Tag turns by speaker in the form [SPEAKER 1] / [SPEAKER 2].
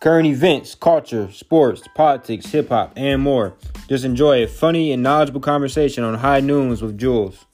[SPEAKER 1] current events, culture, sports, politics, hip hop, and more. Just enjoy a funny and knowledgeable conversation on High Noons with Juls.